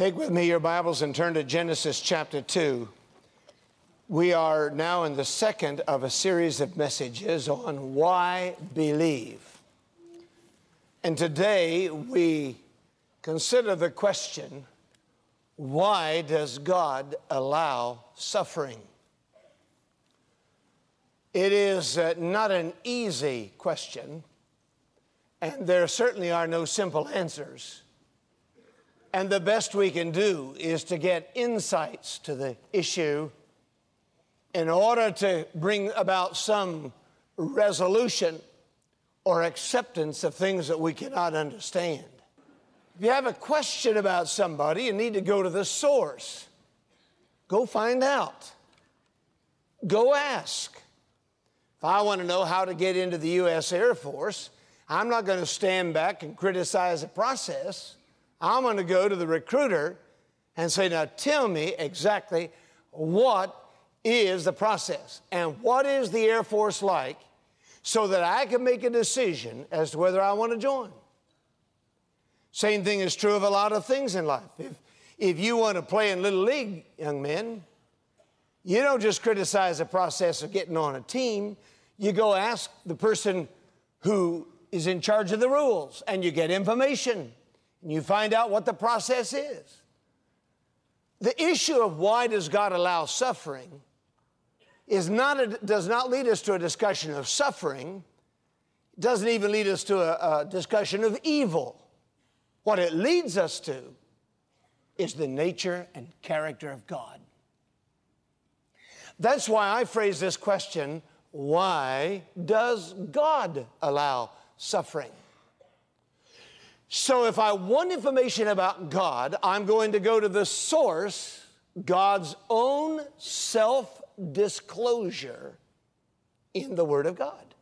Take with me your Bibles and turn to Genesis chapter 2. We are now in the second of a series of messages on why believe. And today we consider the question why does God allow suffering? It is uh, not an easy question, and there certainly are no simple answers. And the best we can do is to get insights to the issue in order to bring about some resolution or acceptance of things that we cannot understand. If you have a question about somebody, you need to go to the source. Go find out. Go ask. If I want to know how to get into the U.S. Air Force, I'm not going to stand back and criticize the process. I'm going to go to the recruiter and say, Now tell me exactly what is the process and what is the Air Force like so that I can make a decision as to whether I want to join. Same thing is true of a lot of things in life. If, if you want to play in Little League, young men, you don't just criticize the process of getting on a team. You go ask the person who is in charge of the rules and you get information and you find out what the process is. The issue of why does God allow suffering is not a, does not lead us to a discussion of suffering. Doesn't even lead us to a, a discussion of evil. What it leads us to is the nature and character of God. That's why I phrase this question why does God allow suffering? So, if I want information about God, I'm going to go to the source, God's own self disclosure in the Word of God.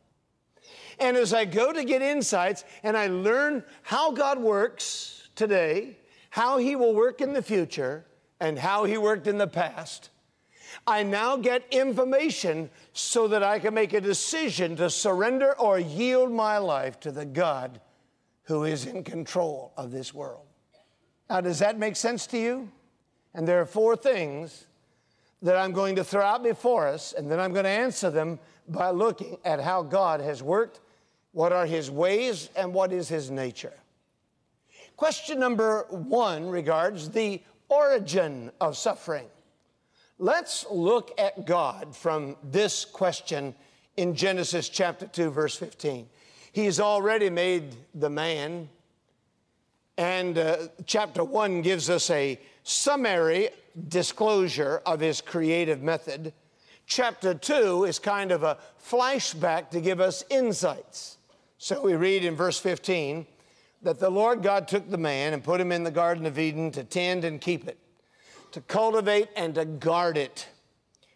And as I go to get insights and I learn how God works today, how He will work in the future, and how He worked in the past, I now get information so that I can make a decision to surrender or yield my life to the God who is in control of this world. Now, does that make sense to you? And there are four things that I'm going to throw out before us, and then I'm going to answer them by looking at how God has worked, what are His ways, and what is His nature. Question number one regards the origin of suffering. Let's look at God from this question in Genesis chapter 2, verse 15. He's already made the man. And uh, chapter 1 gives us a summary disclosure of his creative method. Chapter 2 is kind of a flashback to give us insights. So we read in verse 15 that the Lord God took the man and put him in the Garden of Eden to tend and keep it, to cultivate and to guard it.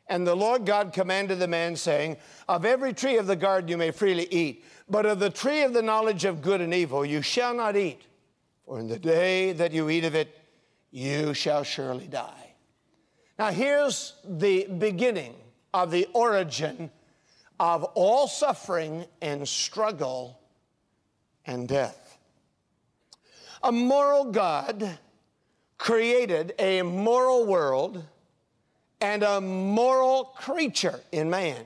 And the Lord God commanded the man, saying, Of every tree of the garden you may freely eat, but of the tree of the knowledge of good and evil you shall not eat, for in the day that you eat of it, you shall surely die. Now, here's the beginning of the origin of all suffering and struggle and death. A moral God created a moral world and a moral creature in man.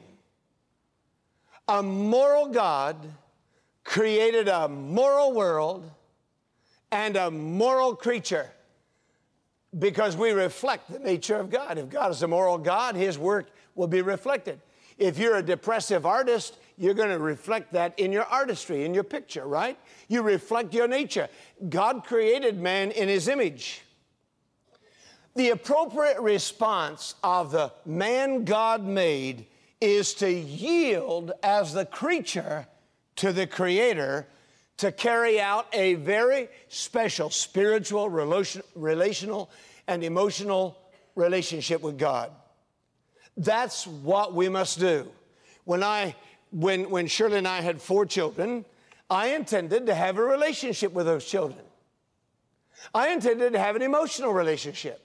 A moral God created a moral world and a moral creature because we reflect the nature of God. If God is a moral God, His work will be reflected. If you're a depressive artist, you're going to reflect that in your artistry, in your picture, right? You reflect your nature. God created man in His image. The appropriate response of the man God made is to yield as the creature to the Creator to carry out a very special spiritual, relational, and emotional relationship with God. That's what we must do. When I when when Shirley and I had four children, I intended to have a relationship with those children. I intended to have an emotional relationship.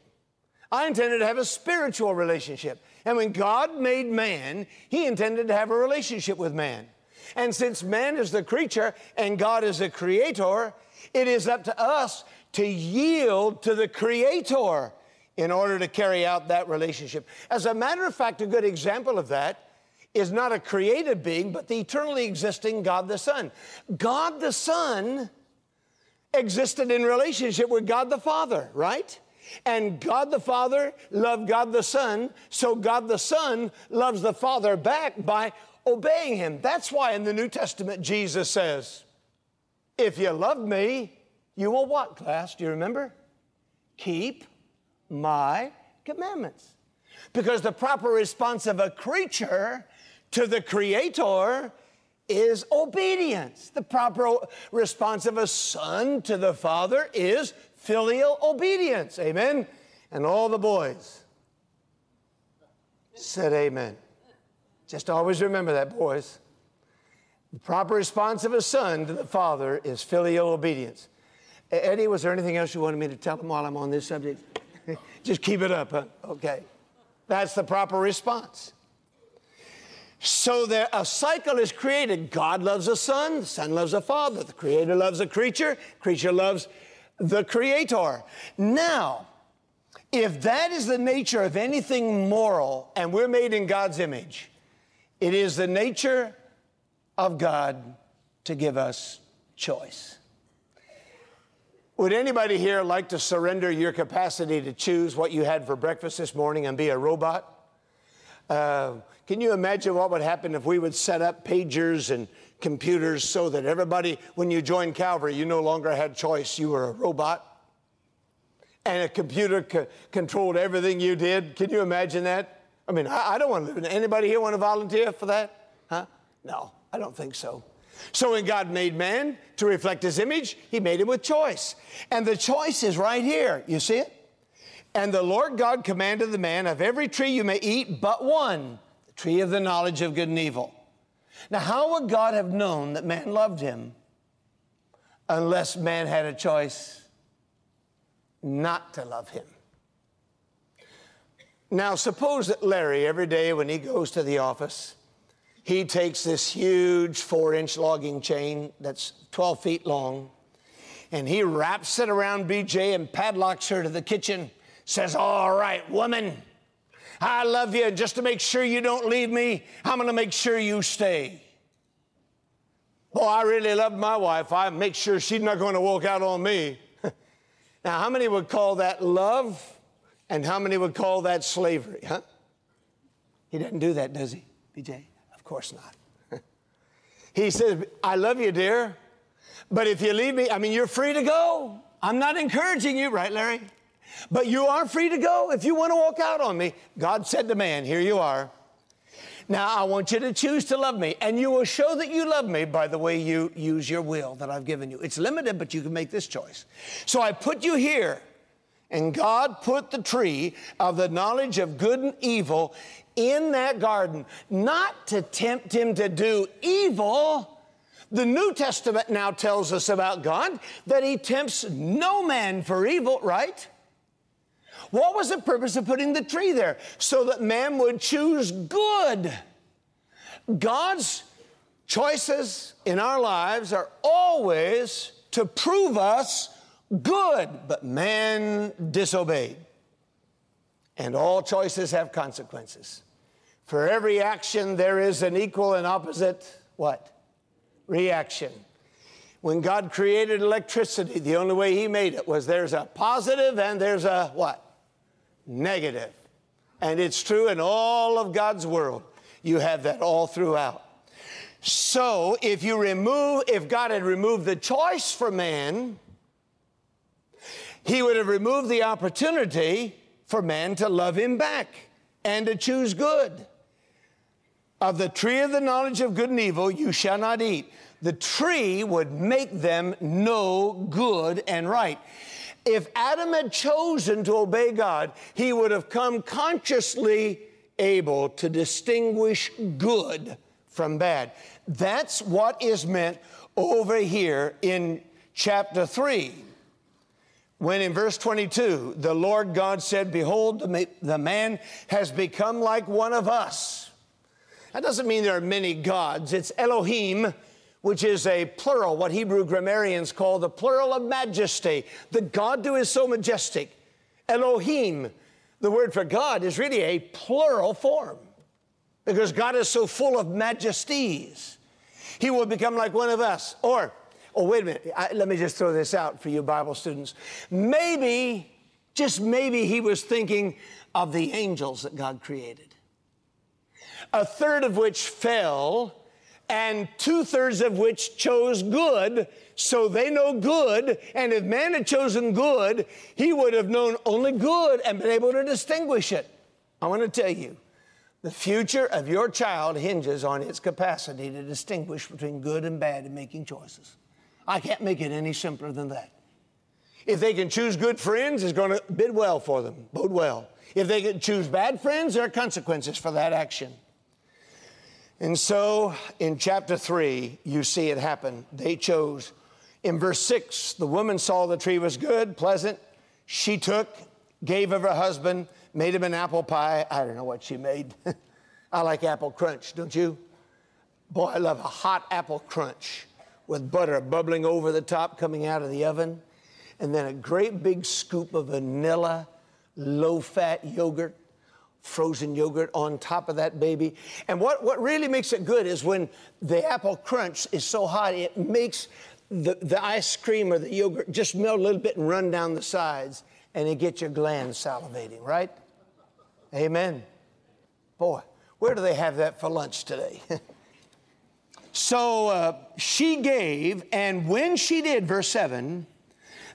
I intended to have a spiritual relationship. And when God made man, He intended to have a relationship with man. And since man is the creature and God is the creator, it is up to us to yield to the Creator in order to carry out that relationship. As a matter of fact, a good example of that is not a created being, but the eternally existing God the Son. God the Son existed in relationship with God the Father, right? And God the Father loved God the Son, so God the Son loves the Father back by obeying him. That's why in the New Testament Jesus says, If you love me, you will what, class? Do you remember? Keep my commandments. Because the proper response of a creature to the Creator is obedience. The proper response of a son to the Father is filial obedience. Amen? And all the boys said, Amen. Just always remember that, boys. The proper response of a son to the Father is filial obedience. Eddie, was there anything else you wanted me to tell them while I'm on this subject? Just keep it up, huh? Okay. That's the proper response. So that a cycle is created. God loves a son, the son loves a father, the creator loves a creature, creature loves the creator. Now, if that is the nature of anything moral and we're made in God's image, it is the nature of God to give us choice. Would anybody here like to surrender your capacity to choose what you had for breakfast this morning and be a robot? Uh, can you imagine what would happen if we would set up pagers and computers so that everybody, when you joined Calvary, you no longer had choice, you were a robot? And a computer controlled everything you did. Can you imagine that? I mean, I, I don't want to live in. Anybody here want to volunteer for that? Huh? No, I don't think so. So when God made man to reflect his image, he made him with choice. And the choice is right here. You see it? And the Lord God commanded the man, Of every tree you may eat, but one, the tree of the knowledge of good and evil. Now, how would God have known that man loved him unless man had a choice not to love him? Now, suppose that Larry, every day when he goes to the office, he takes this huge four inch logging chain that's 12 feet long and he wraps it around BJ and padlocks her to the kitchen says, All right, woman, I love you. And just to make sure you don't leave me, I'm going to make sure you stay. Boy, I really love my wife. I make sure she's not going to walk out on me. now, how many would call that love? And how many would call that slavery, huh? He doesn't do that, does he, BJ? Of course not. he says, I love you, dear, but if you leave me, I mean, you're free to go. I'm not encouraging you, right, Larry? But you are free to go if you want to walk out on me. God said to man, Here you are. Now I want you to choose to love me, and you will show that you love me by the way you use your will that I've given you. It's limited, but you can make this choice. So I put you here, and God put the tree of the knowledge of good and evil in that garden, not to tempt him to do evil. The New Testament now tells us about God that he tempts no man for evil, right? What was the purpose of putting the tree there? So that man would choose good. God's choices in our lives are always to prove us good, but man disobeyed. And all choices have consequences. For every action, there is an equal and opposite what? Reaction. When God created electricity, the only way He made it was there's a positive and there's a what? Negative. And it's true in all of God's world. You have that all throughout. So if you remove, if God had removed the choice for man, he would have removed the opportunity for man to love him back and to choose good. Of the tree of the knowledge of good and evil you shall not eat. The tree would make them know good and right. If Adam had chosen to obey God, he would have come consciously able to distinguish good from bad. That's what is meant over here in chapter 3. When in verse 22, the Lord God said, Behold, the man has become like one of us. That doesn't mean there are many gods, it's Elohim which is a plural, what Hebrew grammarians call the plural of majesty. The God who is so majestic. Elohim, the word for God, is really a plural form because God is so full of majesties. He will become like one of us. Or, oh, wait a minute, I, let me just throw this out for you Bible students. Maybe, just maybe, he was thinking of the angels that God created, a third of which fell and two thirds of which chose good, so they know good. And if man had chosen good, he would have known only good and been able to distinguish it. I want to tell you, the future of your child hinges on its capacity to distinguish between good and bad in making choices. I can't make it any simpler than that. If they can choose good friends, it's going to bid well for them, bode well. If they can choose bad friends, there are consequences for that action. And so in chapter 3, you see it happen. They chose. In verse 6, the woman saw the tree was good, pleasant. She took, gave of her husband, made him an apple pie. I don't know what she made. I like apple crunch, don't you? Boy, I love a hot apple crunch with butter bubbling over the top coming out of the oven, and then a great big scoop of vanilla, low fat yogurt frozen yogurt on top of that baby. And what, what really makes it good is when the apple crunch is so hot, it makes the, the ice cream or the yogurt just melt a little bit and run down the sides, and it gets your glands salivating, right? Amen. Boy, where do they have that for lunch today? so uh, she gave, and when she did, verse 7,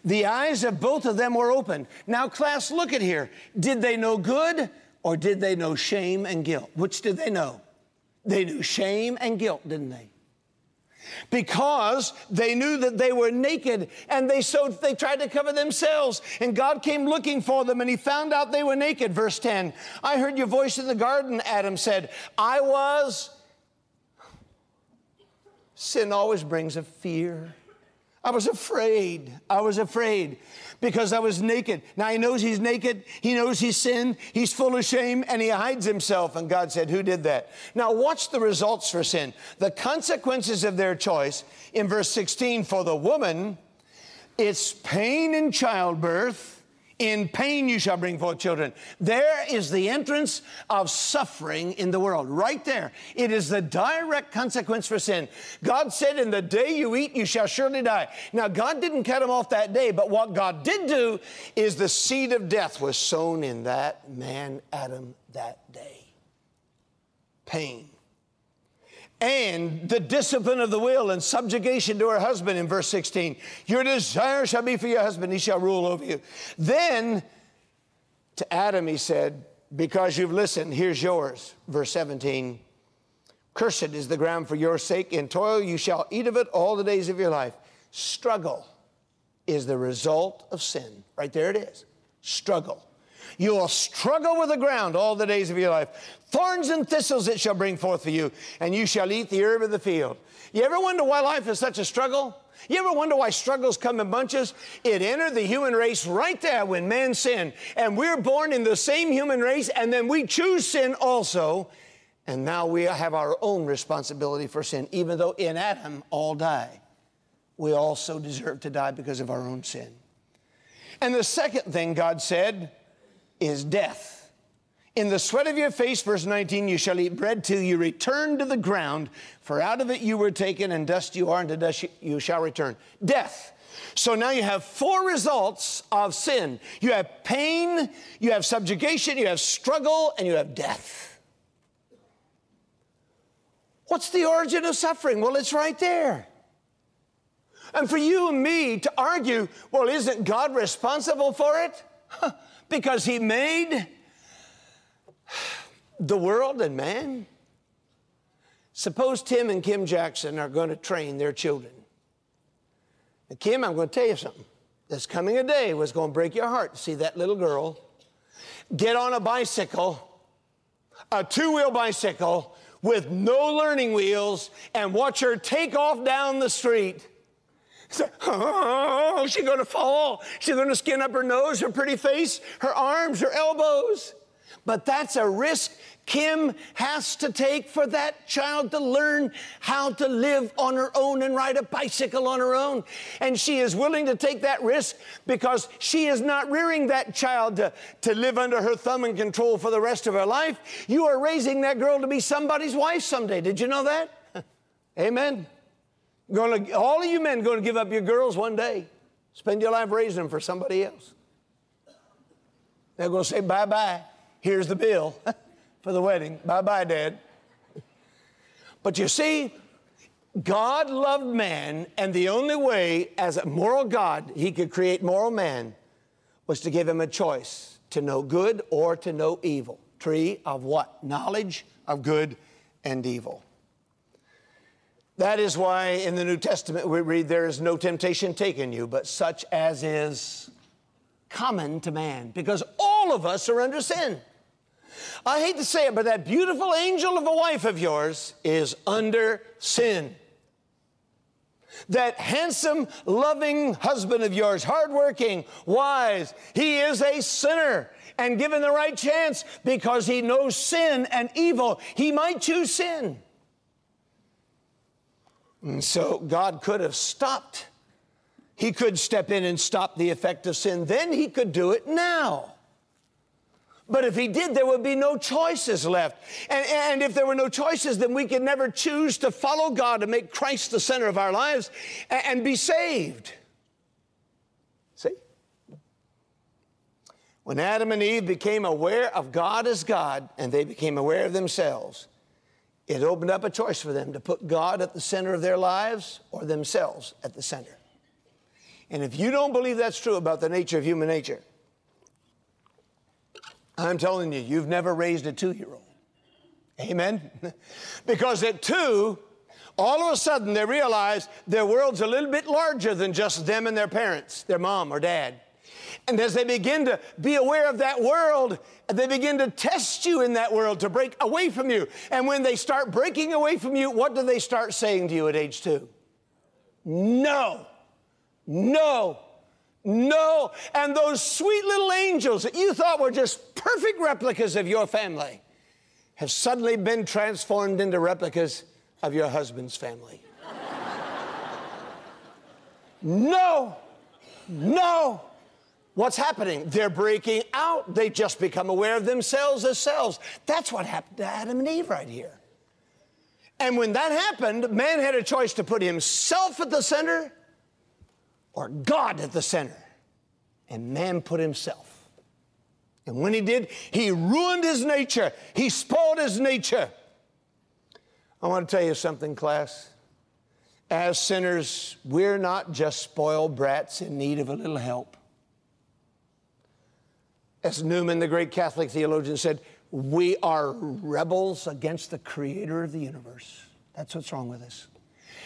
the eyes of both of them were open. Now, class, look at here. Did they know good? Or did they know shame and guilt? Which did they know? They knew shame and guilt, didn't they? Because they knew that they were naked and they so they tried to cover themselves. And God came looking for them and he found out they were naked. Verse 10 I heard your voice in the garden, Adam said. I was. Sin always brings a fear. I was afraid. I was afraid because I was naked. Now he knows he's naked. He knows he's sinned. He's full of shame and he hides himself. And God said, Who did that? Now watch the results for sin. The consequences of their choice in verse 16 for the woman, it's pain in childbirth in pain you shall bring forth children. There is the entrance of suffering in the world, right there. It is the direct consequence for sin. God said, In the day you eat, you shall surely die. Now, God didn't cut him off that day, but what God did do is the seed of death was sown in that man, Adam, that day. Pain and the discipline of the will and subjugation to her husband in verse 16. Your desire shall be for your husband, he shall rule over you. Then to Adam he said, Because you've listened, here's yours. Verse 17. Cursed is the ground for your sake. In toil you shall eat of it all the days of your life. Struggle is the result of sin. Right there it is. Struggle. You will struggle with the ground all the days of your life. Thorns and thistles it shall bring forth for you, and you shall eat the herb of the field. You ever wonder why life is such a struggle? You ever wonder why struggles come in bunches? It entered the human race right there when man sinned. And we're born in the same human race, and then we choose sin also. And now we have our own responsibility for sin, even though in Adam all die. We also deserve to die because of our own sin. And the second thing God said is death. In the sweat of your face, verse 19, you shall eat bread till you return to the ground, for out of it you were taken, and dust you are, and to dust you shall return. Death. So now you have four results of sin you have pain, you have subjugation, you have struggle, and you have death. What's the origin of suffering? Well, it's right there. And for you and me to argue, well, isn't God responsible for it? Because he made the world and man. Suppose Tim and Kim Jackson are going to train their children. Now, Kim, I'm going to tell you something. There's coming a day was going to break your heart to see that little girl get on a bicycle, a two wheel bicycle with no learning wheels, and watch her take off down the street oh, she's going to fall. She's going to skin up her nose, her pretty face, her arms, her elbows. But that's a risk Kim has to take for that child to learn how to live on her own and ride a bicycle on her own. And she is willing to take that risk because she is not rearing that child to, to live under her thumb and control for the rest of her life. You are raising that girl to be somebody's wife someday. Did you know that? Amen. To, all of you men going to give up your girls one day. Spend your life raising them for somebody else. They're going to say bye bye. Here's the bill for the wedding. Bye bye, Dad. But you see, God loved man, and the only way, as a moral God, he could create moral man was to give him a choice to know good or to know evil. Tree of what? Knowledge of good and evil. That is why in the New Testament we read, There is no temptation taken you, but such as is common to man, because all of us are under sin. I hate to say it, but that beautiful angel of a wife of yours is under sin. That handsome, loving husband of yours, hardworking, wise, he is a sinner. And given the right chance, because he knows sin and evil, he might choose sin. And so God could have stopped. He could step in and stop the effect of sin. Then he could do it now. But if he did, there would be no choices left. And, and if there were no choices, then we could never choose to follow God and make Christ the center of our lives and, and be saved. See? When Adam and Eve became aware of God as God and they became aware of themselves, it opened up a choice for them to put God at the center of their lives or themselves at the center. And if you don't believe that's true about the nature of human nature, I'm telling you, you've never raised a two year old. Amen? because at two, all of a sudden they realize their world's a little bit larger than just them and their parents, their mom or dad. And as they begin to be aware of that world, they begin to test you in that world to break away from you. And when they start breaking away from you, what do they start saying to you at age two? No, no, no. And those sweet little angels that you thought were just perfect replicas of your family have suddenly been transformed into replicas of your husband's family. no, no. What's happening? They're breaking out. They just become aware of themselves as selves. That's what happened to Adam and Eve right here. And when that happened, man had a choice to put himself at the center or God at the center. And man put himself. And when he did, he ruined his nature, he spoiled his nature. I want to tell you something, class. As sinners, we're not just spoiled brats in need of a little help. As Newman, the great Catholic theologian, said, we are rebels against the creator of the universe. That's what's wrong with us.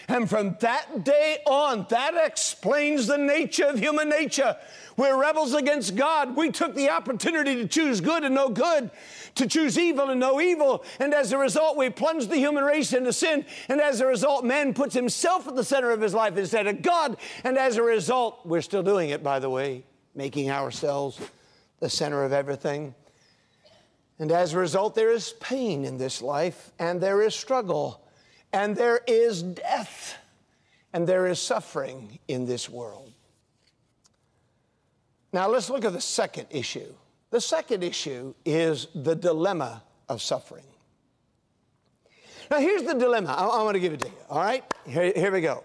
And from that day on, that explains the nature of human nature. We're rebels against God. We took the opportunity to choose good and no good, to choose evil and no evil. And as a result, we plunged the human race into sin. And as a result, man puts himself at the center of his life instead of God. And as a result, we're still doing it, by the way, making ourselves the center of everything. And as a result, there is pain in this life, and there is struggle and there is death and there is suffering in this world. Now let's look at the second issue. The second issue is the dilemma of suffering. Now, here's the dilemma. I, I want to give it to you, all right? Here, here we go.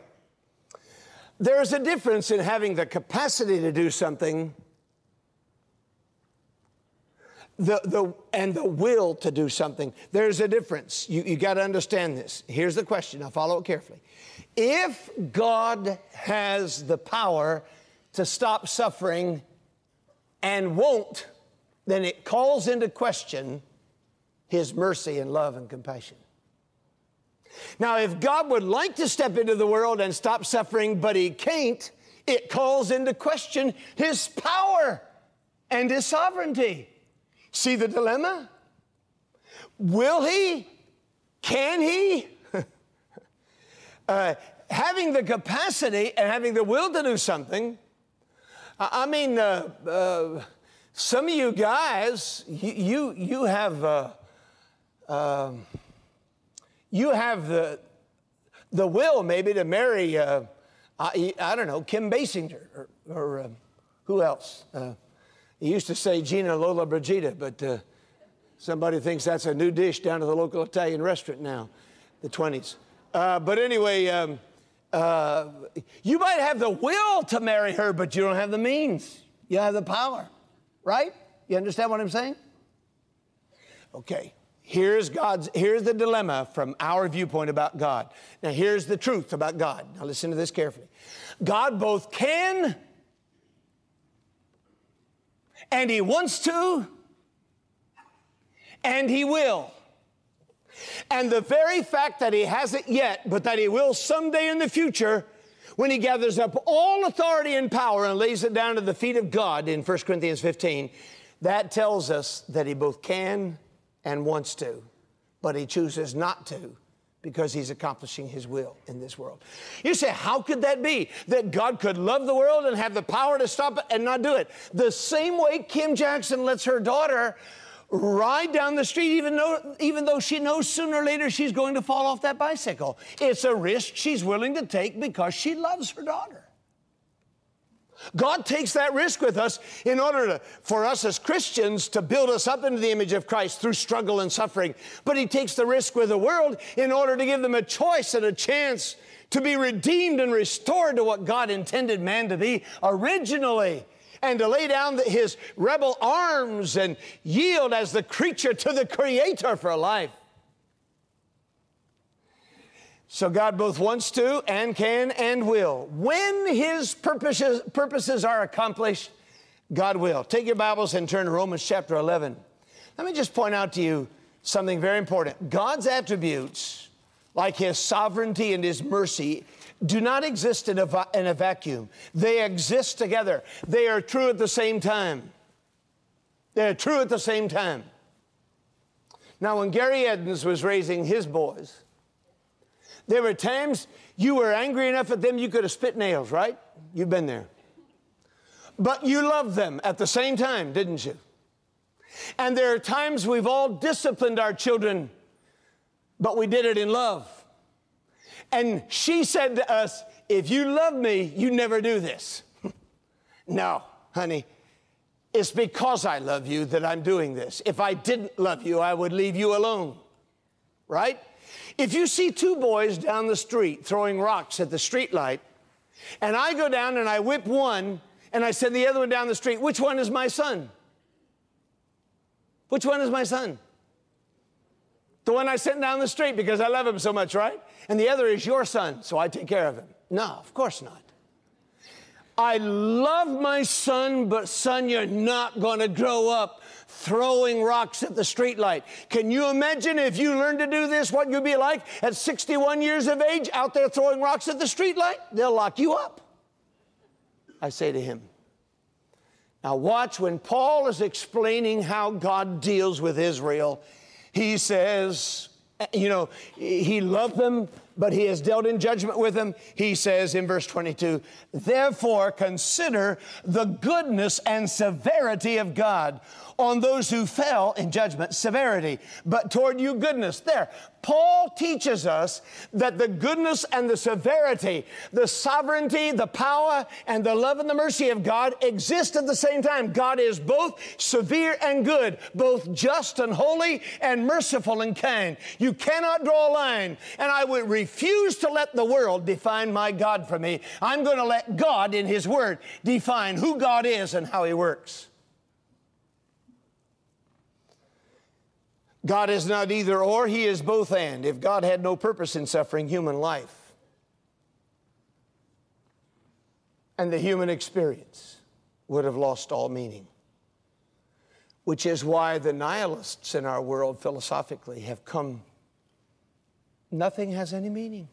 There's a difference in having the capacity to do something the, the, and the will to do something. There's a difference. You, you got to understand this. Here's the question. Now, follow it carefully. If God has the power to stop suffering and won't, then it calls into question his mercy and love and compassion. Now, if God would like to step into the world and stop suffering, but he can't, it calls into question his power and his sovereignty. See the dilemma? Will he? Can he? uh, having the capacity and having the will to do something, I mean, uh, uh, Some of you guys, you, you, you have, uh, uh, you have the, the will maybe to marry, uh, I, I, don't know, Kim Basinger or, or uh, who else? Uh, he used to say Gina Lollobrigida, but uh, somebody thinks that's a new dish down to the local Italian restaurant now, the 20s. but anyway, um, you might have the will to marry her, but you don't have the means. You have the power. Right? You understand what I'm saying? Okay. Here's God's here's the dilemma from our viewpoint about God. Now here's the truth about God. Now listen to this carefully. God both can and he wants to and he will. And the very fact that he hasn't yet, but that he will someday in the future, when he gathers up all authority and power and lays it down at the feet of God in 1 Corinthians 15, that tells us that he both can and wants to, but he chooses not to because he's accomplishing his will in this world. You say, how could that be? That God could love the world and have the power to stop it and not do it. The same way Kim Jackson lets her daughter ride down the street even though, even though she knows sooner or later she's going to fall off that bicycle. It's a risk she's willing to take because she loves her daughter. God takes that risk with us in order to, for us as Christians to build us up into the image of Christ through struggle and suffering. But He takes the risk with the world in order to give them a choice and a chance to be redeemed and restored to what God intended man to be originally and to lay down his rebel arms and yield as the creature to the Creator for life. So God both wants to and can and will. When His purposes, purposes are accomplished, God will. Take your Bibles and turn to Romans chapter 11. Let me just point out to you something very important. God's attributes, like His sovereignty and His mercy, do not exist in a, in a vacuum. They exist together. They are true at the same time. They're true at the same time. Now, when Gary Edens was raising his boys, there were times you were angry enough at them you could have spit nails, right? You've been there. But you loved them at the same time, didn't you? And there are times we've all disciplined our children, but we did it in love. And she said to us, If you love me, you never do this. no, honey, it's because I love you that I'm doing this. If I didn't love you, I would leave you alone. Right? If you see two boys down the street throwing rocks at the street light, and I go down and I whip one, and I send the other one down the street, which one is my son? Which one is my son? The one I sent down the street because I love him so much, right? And the other is your son, so I take care of him. No, of course not. I love my son, but son, you're not going to grow up throwing rocks at the streetlight. Can you imagine if you learned to do this, what you'd be like at 61 years of age out there throwing rocks at the streetlight? They'll lock you up. I say to him. Now, watch when Paul is explaining how God deals with Israel he says, you know, he loved them, but he has dealt in judgment with them. He says in verse 22, therefore consider the goodness and severity of God on those who fell in judgment, severity, but toward you goodness. There, Paul teaches us that the goodness and the severity, the sovereignty, the power, and the love and the mercy of God exist at the same time. God is both severe and good, both just and holy, and merciful and kind. You cannot draw a line, and I would refuse to let the world define my God for me. I'm going to let God, in His Word, define who God is and how He works. God is not either or, He is both and. If God had no purpose in suffering human life and the human experience would have lost all meaning. Which is why the nihilists in our world philosophically have come, nothing has any meaning.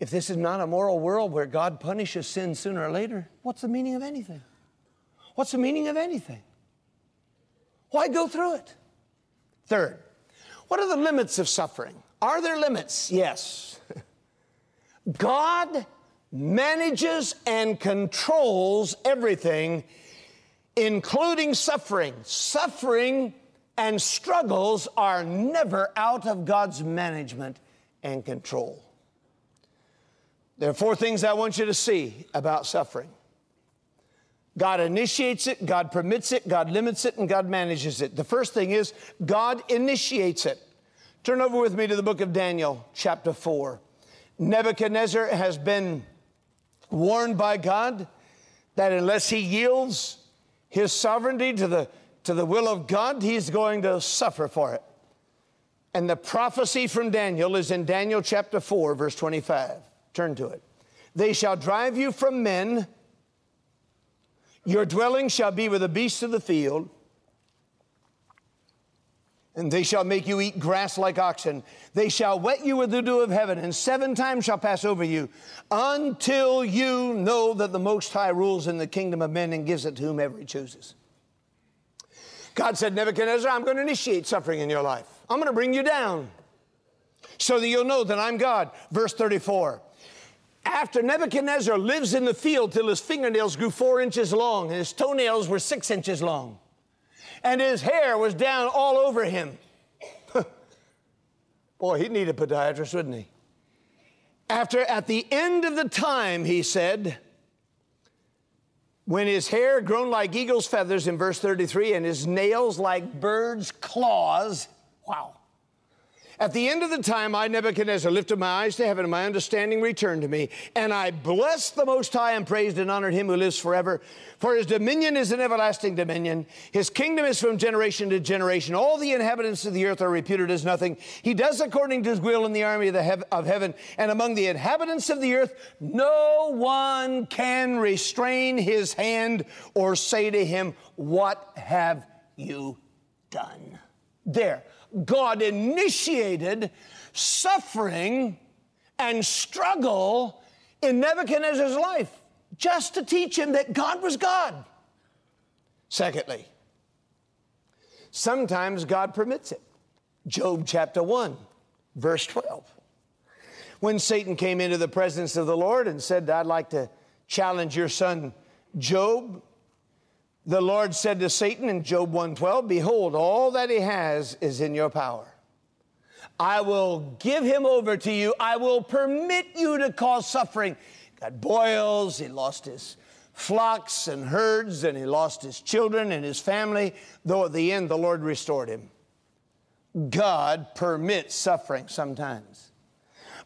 If this is not a moral world where God punishes sin sooner or later, what's the meaning of anything? What's the meaning of anything? Why go through it? Third, what are the limits of suffering? Are there limits? Yes. God manages and controls everything including suffering. Suffering and struggles are never out of God's management and control. There are four things I want you to see about suffering. God initiates it, God permits it, God limits it, and God manages it. The first thing is God initiates it. Turn over with me to the book of Daniel, chapter 4. Nebuchadnezzar has been warned by God that unless he yields his sovereignty to the, to the will of God, he's going to suffer for it. And the prophecy from Daniel is in Daniel chapter 4, verse 25. Turn to it. They shall drive you from men, your dwelling shall be with the beasts of the field and they shall make you eat grass like oxen. They shall wet you with the dew of heaven, and seven times shall pass over you, until you know that the Most High rules in the kingdom of men and gives it to whomever he chooses. God said, Nebuchadnezzar, I'm going to initiate suffering in your life. I'm going to bring you down so that you'll know that I'm God. Verse 34. After Nebuchadnezzar lives in the field till his fingernails grew four inches long and his toenails were six inches long and his hair was down all over him. Boy, he'd need a podiatrist, wouldn't he? After, at the end of the time, he said, when his hair grown like eagle's feathers in verse 33 and his nails like birds' claws, wow. At the end of the time, I, Nebuchadnezzar, lifted my eyes to heaven, and my understanding returned to me. And I blessed the Most High and praised and honored him who lives forever. For his dominion is an everlasting dominion. His kingdom is from generation to generation. All the inhabitants of the earth are reputed as nothing. He does according to his will in the army of, the hev- of heaven. And among the inhabitants of the earth, no one can restrain his hand or say to him, What have you done? There. God initiated suffering and struggle in Nebuchadnezzar's life just to teach him that God was God. Secondly, sometimes God permits it. Job chapter 1, verse 12. When Satan came into the presence of the Lord and said, I'd like to challenge your son Job, the Lord said to Satan in Job 1:12, behold, all that he has is in your power. I will give him over to you. I will permit you to cause suffering. Got boils, he lost his flocks and herds, and he lost his children and his family, though at the end the Lord restored him. God permits suffering sometimes.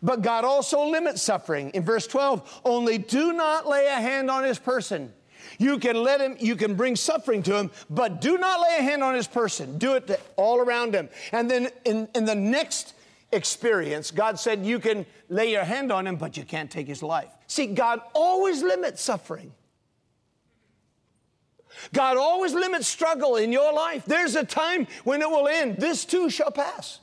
But God also limits suffering. In verse 12, only do not lay a hand on his person you can let him, you can bring suffering to him, but do not lay a hand on his person. Do it all around him. And then in, in the next experience, God said, You can lay your hand on him, but you can't take his life. See, God always limits suffering. God always limits struggle in your life. There's a time when it will end. This too shall pass.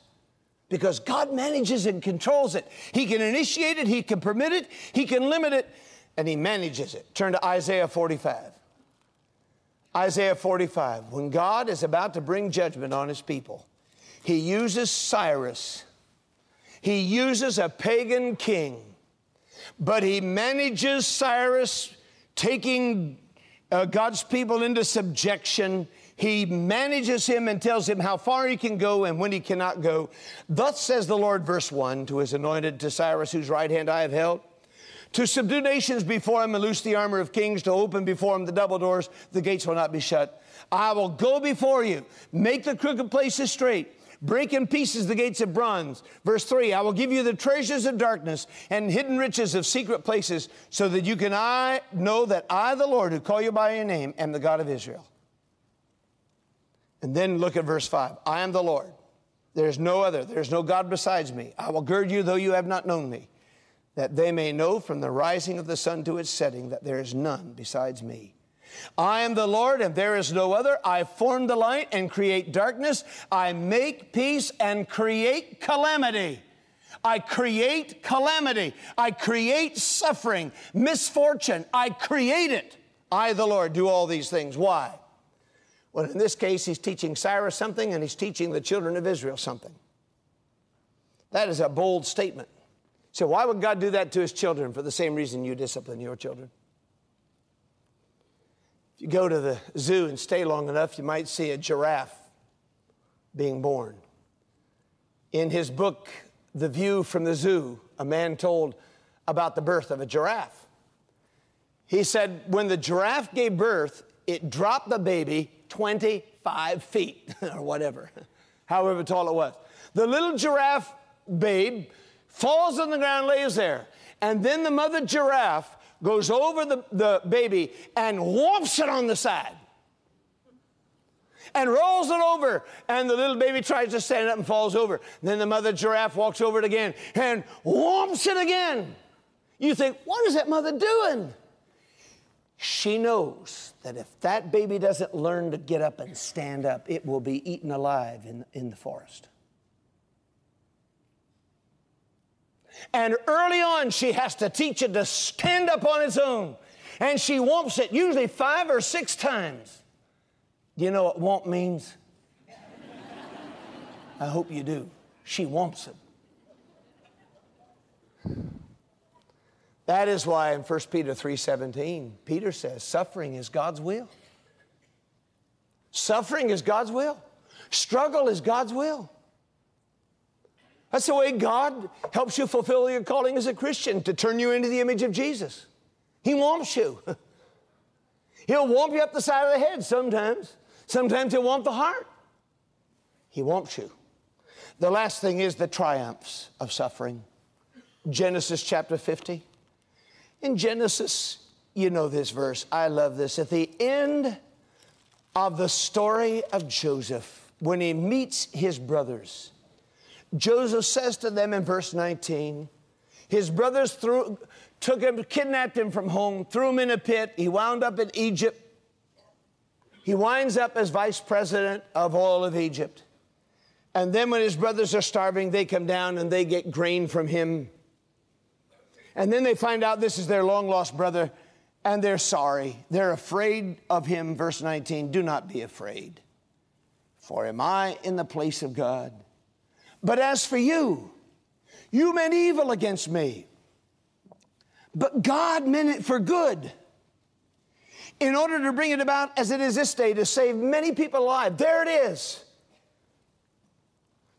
Because God manages and controls it. He can initiate it, He can permit it, He can limit it, and he manages it. Turn to Isaiah 45. Isaiah 45. When God is about to bring judgment on his people, he uses Cyrus. He uses a pagan king, but he manages Cyrus taking uh, God's people into subjection. He manages him and tells him how far he can go and when he cannot go. Thus says the Lord, verse 1 to his anointed, to Cyrus, whose right hand I have held to subdue nations before him and loose the armor of kings, to open before him the double doors, the gates will not be shut. I will go before you, make the crooked places straight, break in pieces the gates of bronze. Verse 3 I will give you the treasures of darkness and hidden riches of secret places, so that you can I know that I, the Lord, who call you by your name, am the God of Israel. And then look at verse 5 I am the Lord. There is no other, there is no God besides me. I will gird you, though you have not known me that they may know from the rising of the sun to its setting that there is none besides me. I am the Lord and there is no other. I form the light and create darkness. I make peace and create calamity. I create calamity. I create suffering, misfortune. I create it. I, the Lord, do all these things. Why? Well, in this case, he's teaching Cyrus something and he's teaching the children of Israel something. That is a bold statement. So, why would God do that to his children for the same reason you discipline your children? If you go to the zoo and stay long enough, you might see a giraffe being born. In his book, The View from the Zoo, a man told about the birth of a giraffe. He said, when the giraffe gave birth, it dropped the baby 25 feet or whatever, however tall it was. The little giraffe babe falls on the ground, lays there, and then the mother giraffe goes over the, the baby and whomps it on the side and rolls it over. And the little baby tries to stand up and falls over. then the mother giraffe walks over it again and whomps it again. You think, what is that mother doing? She knows that if that baby doesn't learn to get up and stand up, it will be eaten alive in, in the forest. And early on, she has to teach it to stand up on its own. And she whomps it usually five or six times. Do you know what whomp means? I hope you do. She whomps it. That is why in 1 Peter 3:17, Peter says, suffering is God's will. Suffering is God's will. Struggle is God's will. That's the way God helps you fulfill your calling as a Christian to turn you into the image of Jesus. He wants you. He'll womp you up the side of the head sometimes. Sometimes he'll womp the heart. He wants you. The last thing is the triumphs of suffering. Genesis chapter 50. In Genesis, you know this verse. I love this. At the end of the story of Joseph, when he meets his brothers, Joseph says to them in verse 19, his brothers threw, took him, kidnapped him from home, threw him in a pit. He wound up in Egypt. He winds up as vice president of all of Egypt. And then when his brothers are starving, they come down and they get grain from him. And then they find out this is their long lost brother and they're sorry. They're afraid of him. Verse 19 Do not be afraid, for am I in the place of God? But as for you, you meant evil against me, but God meant it for good in order to bring it about as it is this day to save many people alive. There it is.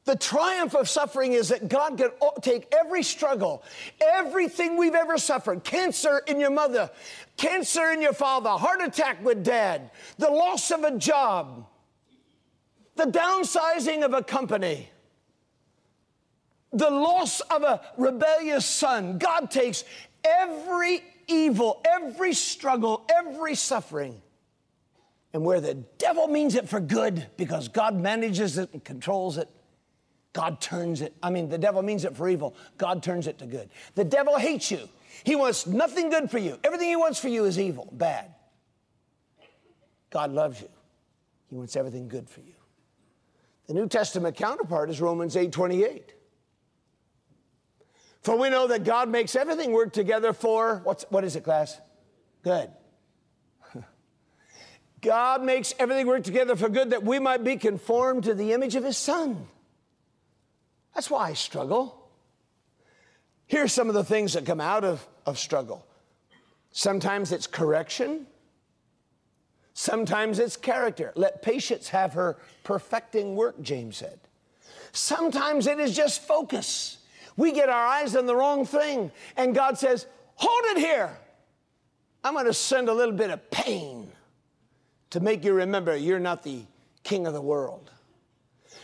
The triumph of suffering is that God can take every struggle, everything we've ever suffered cancer in your mother, cancer in your father, heart attack with dad, the loss of a job, the downsizing of a company the loss of a rebellious son. God takes every evil, every struggle, every suffering, and where the devil means it for good because God manages it and controls it, God turns it. I mean, the devil means it for evil, God turns it to good. The devil hates you. He wants nothing good for you. Everything he wants for you is evil, bad. God loves you. He wants everything good for you. The New Testament counterpart is Romans 8 28. For we know that God makes everything work together for, what's, what is it, class? Good. God makes everything work together for good that we might be conformed to the image of His Son. That's why I struggle. Here's some of the things that come out of, of struggle. Sometimes it's correction. Sometimes it's character. Let patience have her perfecting work, James said. Sometimes it is just focus. We get our eyes on the wrong thing, and God says, Hold it here. I'm going to send a little bit of pain to make you remember you're not the king of the world.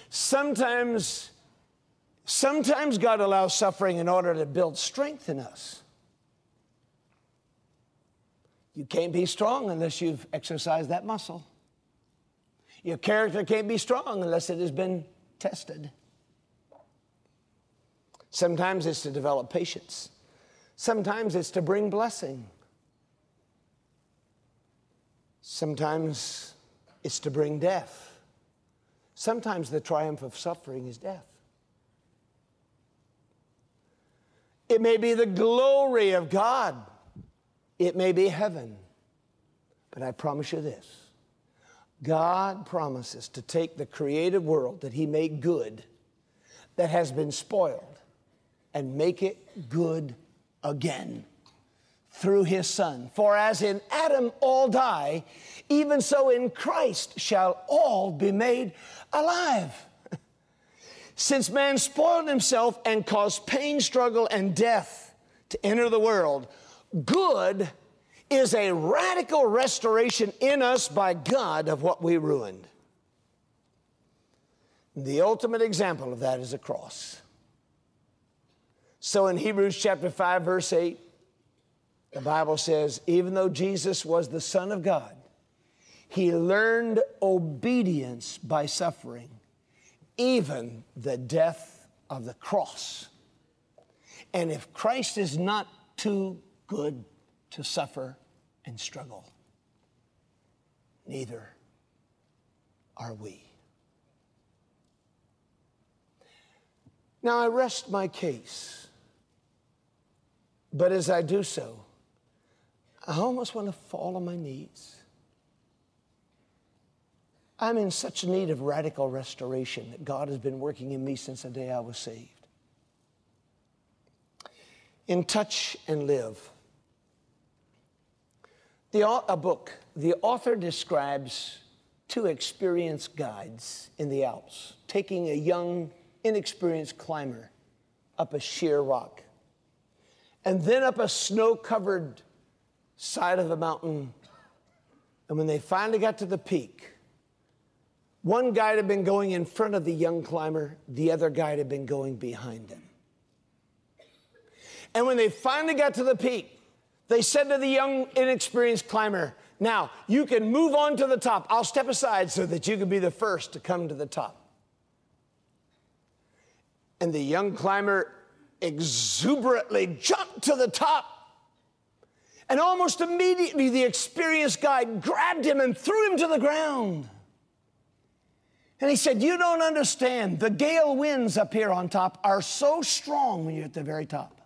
Sometimes, sometimes God allows suffering in order to build strength in us. You can't be strong unless you've exercised that muscle. Your character can't be strong unless it has been tested. Sometimes it's to develop patience. Sometimes it's to bring blessing. Sometimes it's to bring death. Sometimes the triumph of suffering is death. It may be the glory of God, it may be heaven. But I promise you this God promises to take the created world that He made good, that has been spoiled, and make it good again through his Son. For as in Adam all die, even so in Christ shall all be made alive. Since man spoiled himself and caused pain, struggle, and death to enter the world, good is a radical restoration in us by God of what we ruined. The ultimate example of that is a cross. So in Hebrews chapter 5, verse 8, the Bible says, even though Jesus was the Son of God, he learned obedience by suffering, even the death of the cross. And if Christ is not too good to suffer and struggle, neither are we. Now I rest my case, but as I do so, I almost want to fall on my knees. I'm in such need of radical restoration that God has been working in me since the day I was saved. In Touch and Live, the, a book, the author describes two experienced guides in the Alps taking a young, inexperienced climber up a sheer rock and then up a snow covered side of the mountain. And when they finally got to the peak, one guide had been going in front of the young climber, the other guide had been going behind him. And when they finally got to the peak, they said to the young, inexperienced climber, Now, you can move on to the top. I'll step aside so that you can be the first to come to the top. And the young climber exuberantly jumped to the top and almost immediately, the experienced guide grabbed him and threw him to the ground. And he said, You don't understand. The gale winds up here on top are so strong when you're at the very top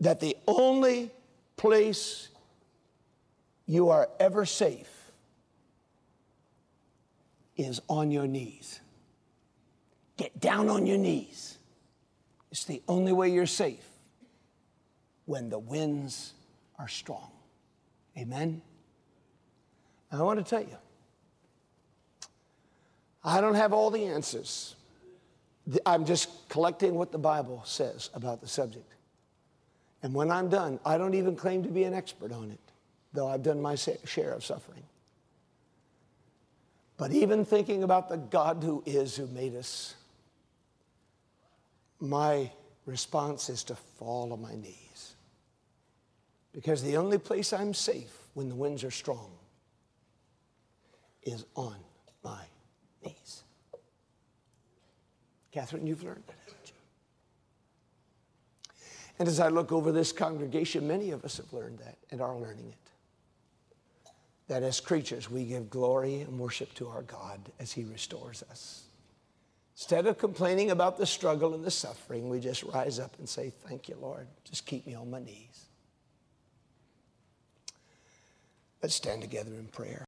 that the only place you are ever safe is on your knees. Get down on your knees. It's the only way you're safe when the winds are strong. Amen? I want to tell you, I don't have all the answers. I'm just collecting what the Bible says about the subject. And when I'm done, I don't even claim to be an expert on it, though I've done my share of suffering. But even thinking about the God who is, who made us, my response is to fall on my knees. Because the only place I'm safe when the winds are strong is on my knees. Catherine, you've learned that, haven't you? And as I look over this congregation, many of us have learned that and are learning it. That as creatures, we give glory and worship to our God as He restores us. Instead of complaining about the struggle and the suffering, we just rise up and say, Thank you, Lord. Just keep me on my knees. Let's stand together in prayer.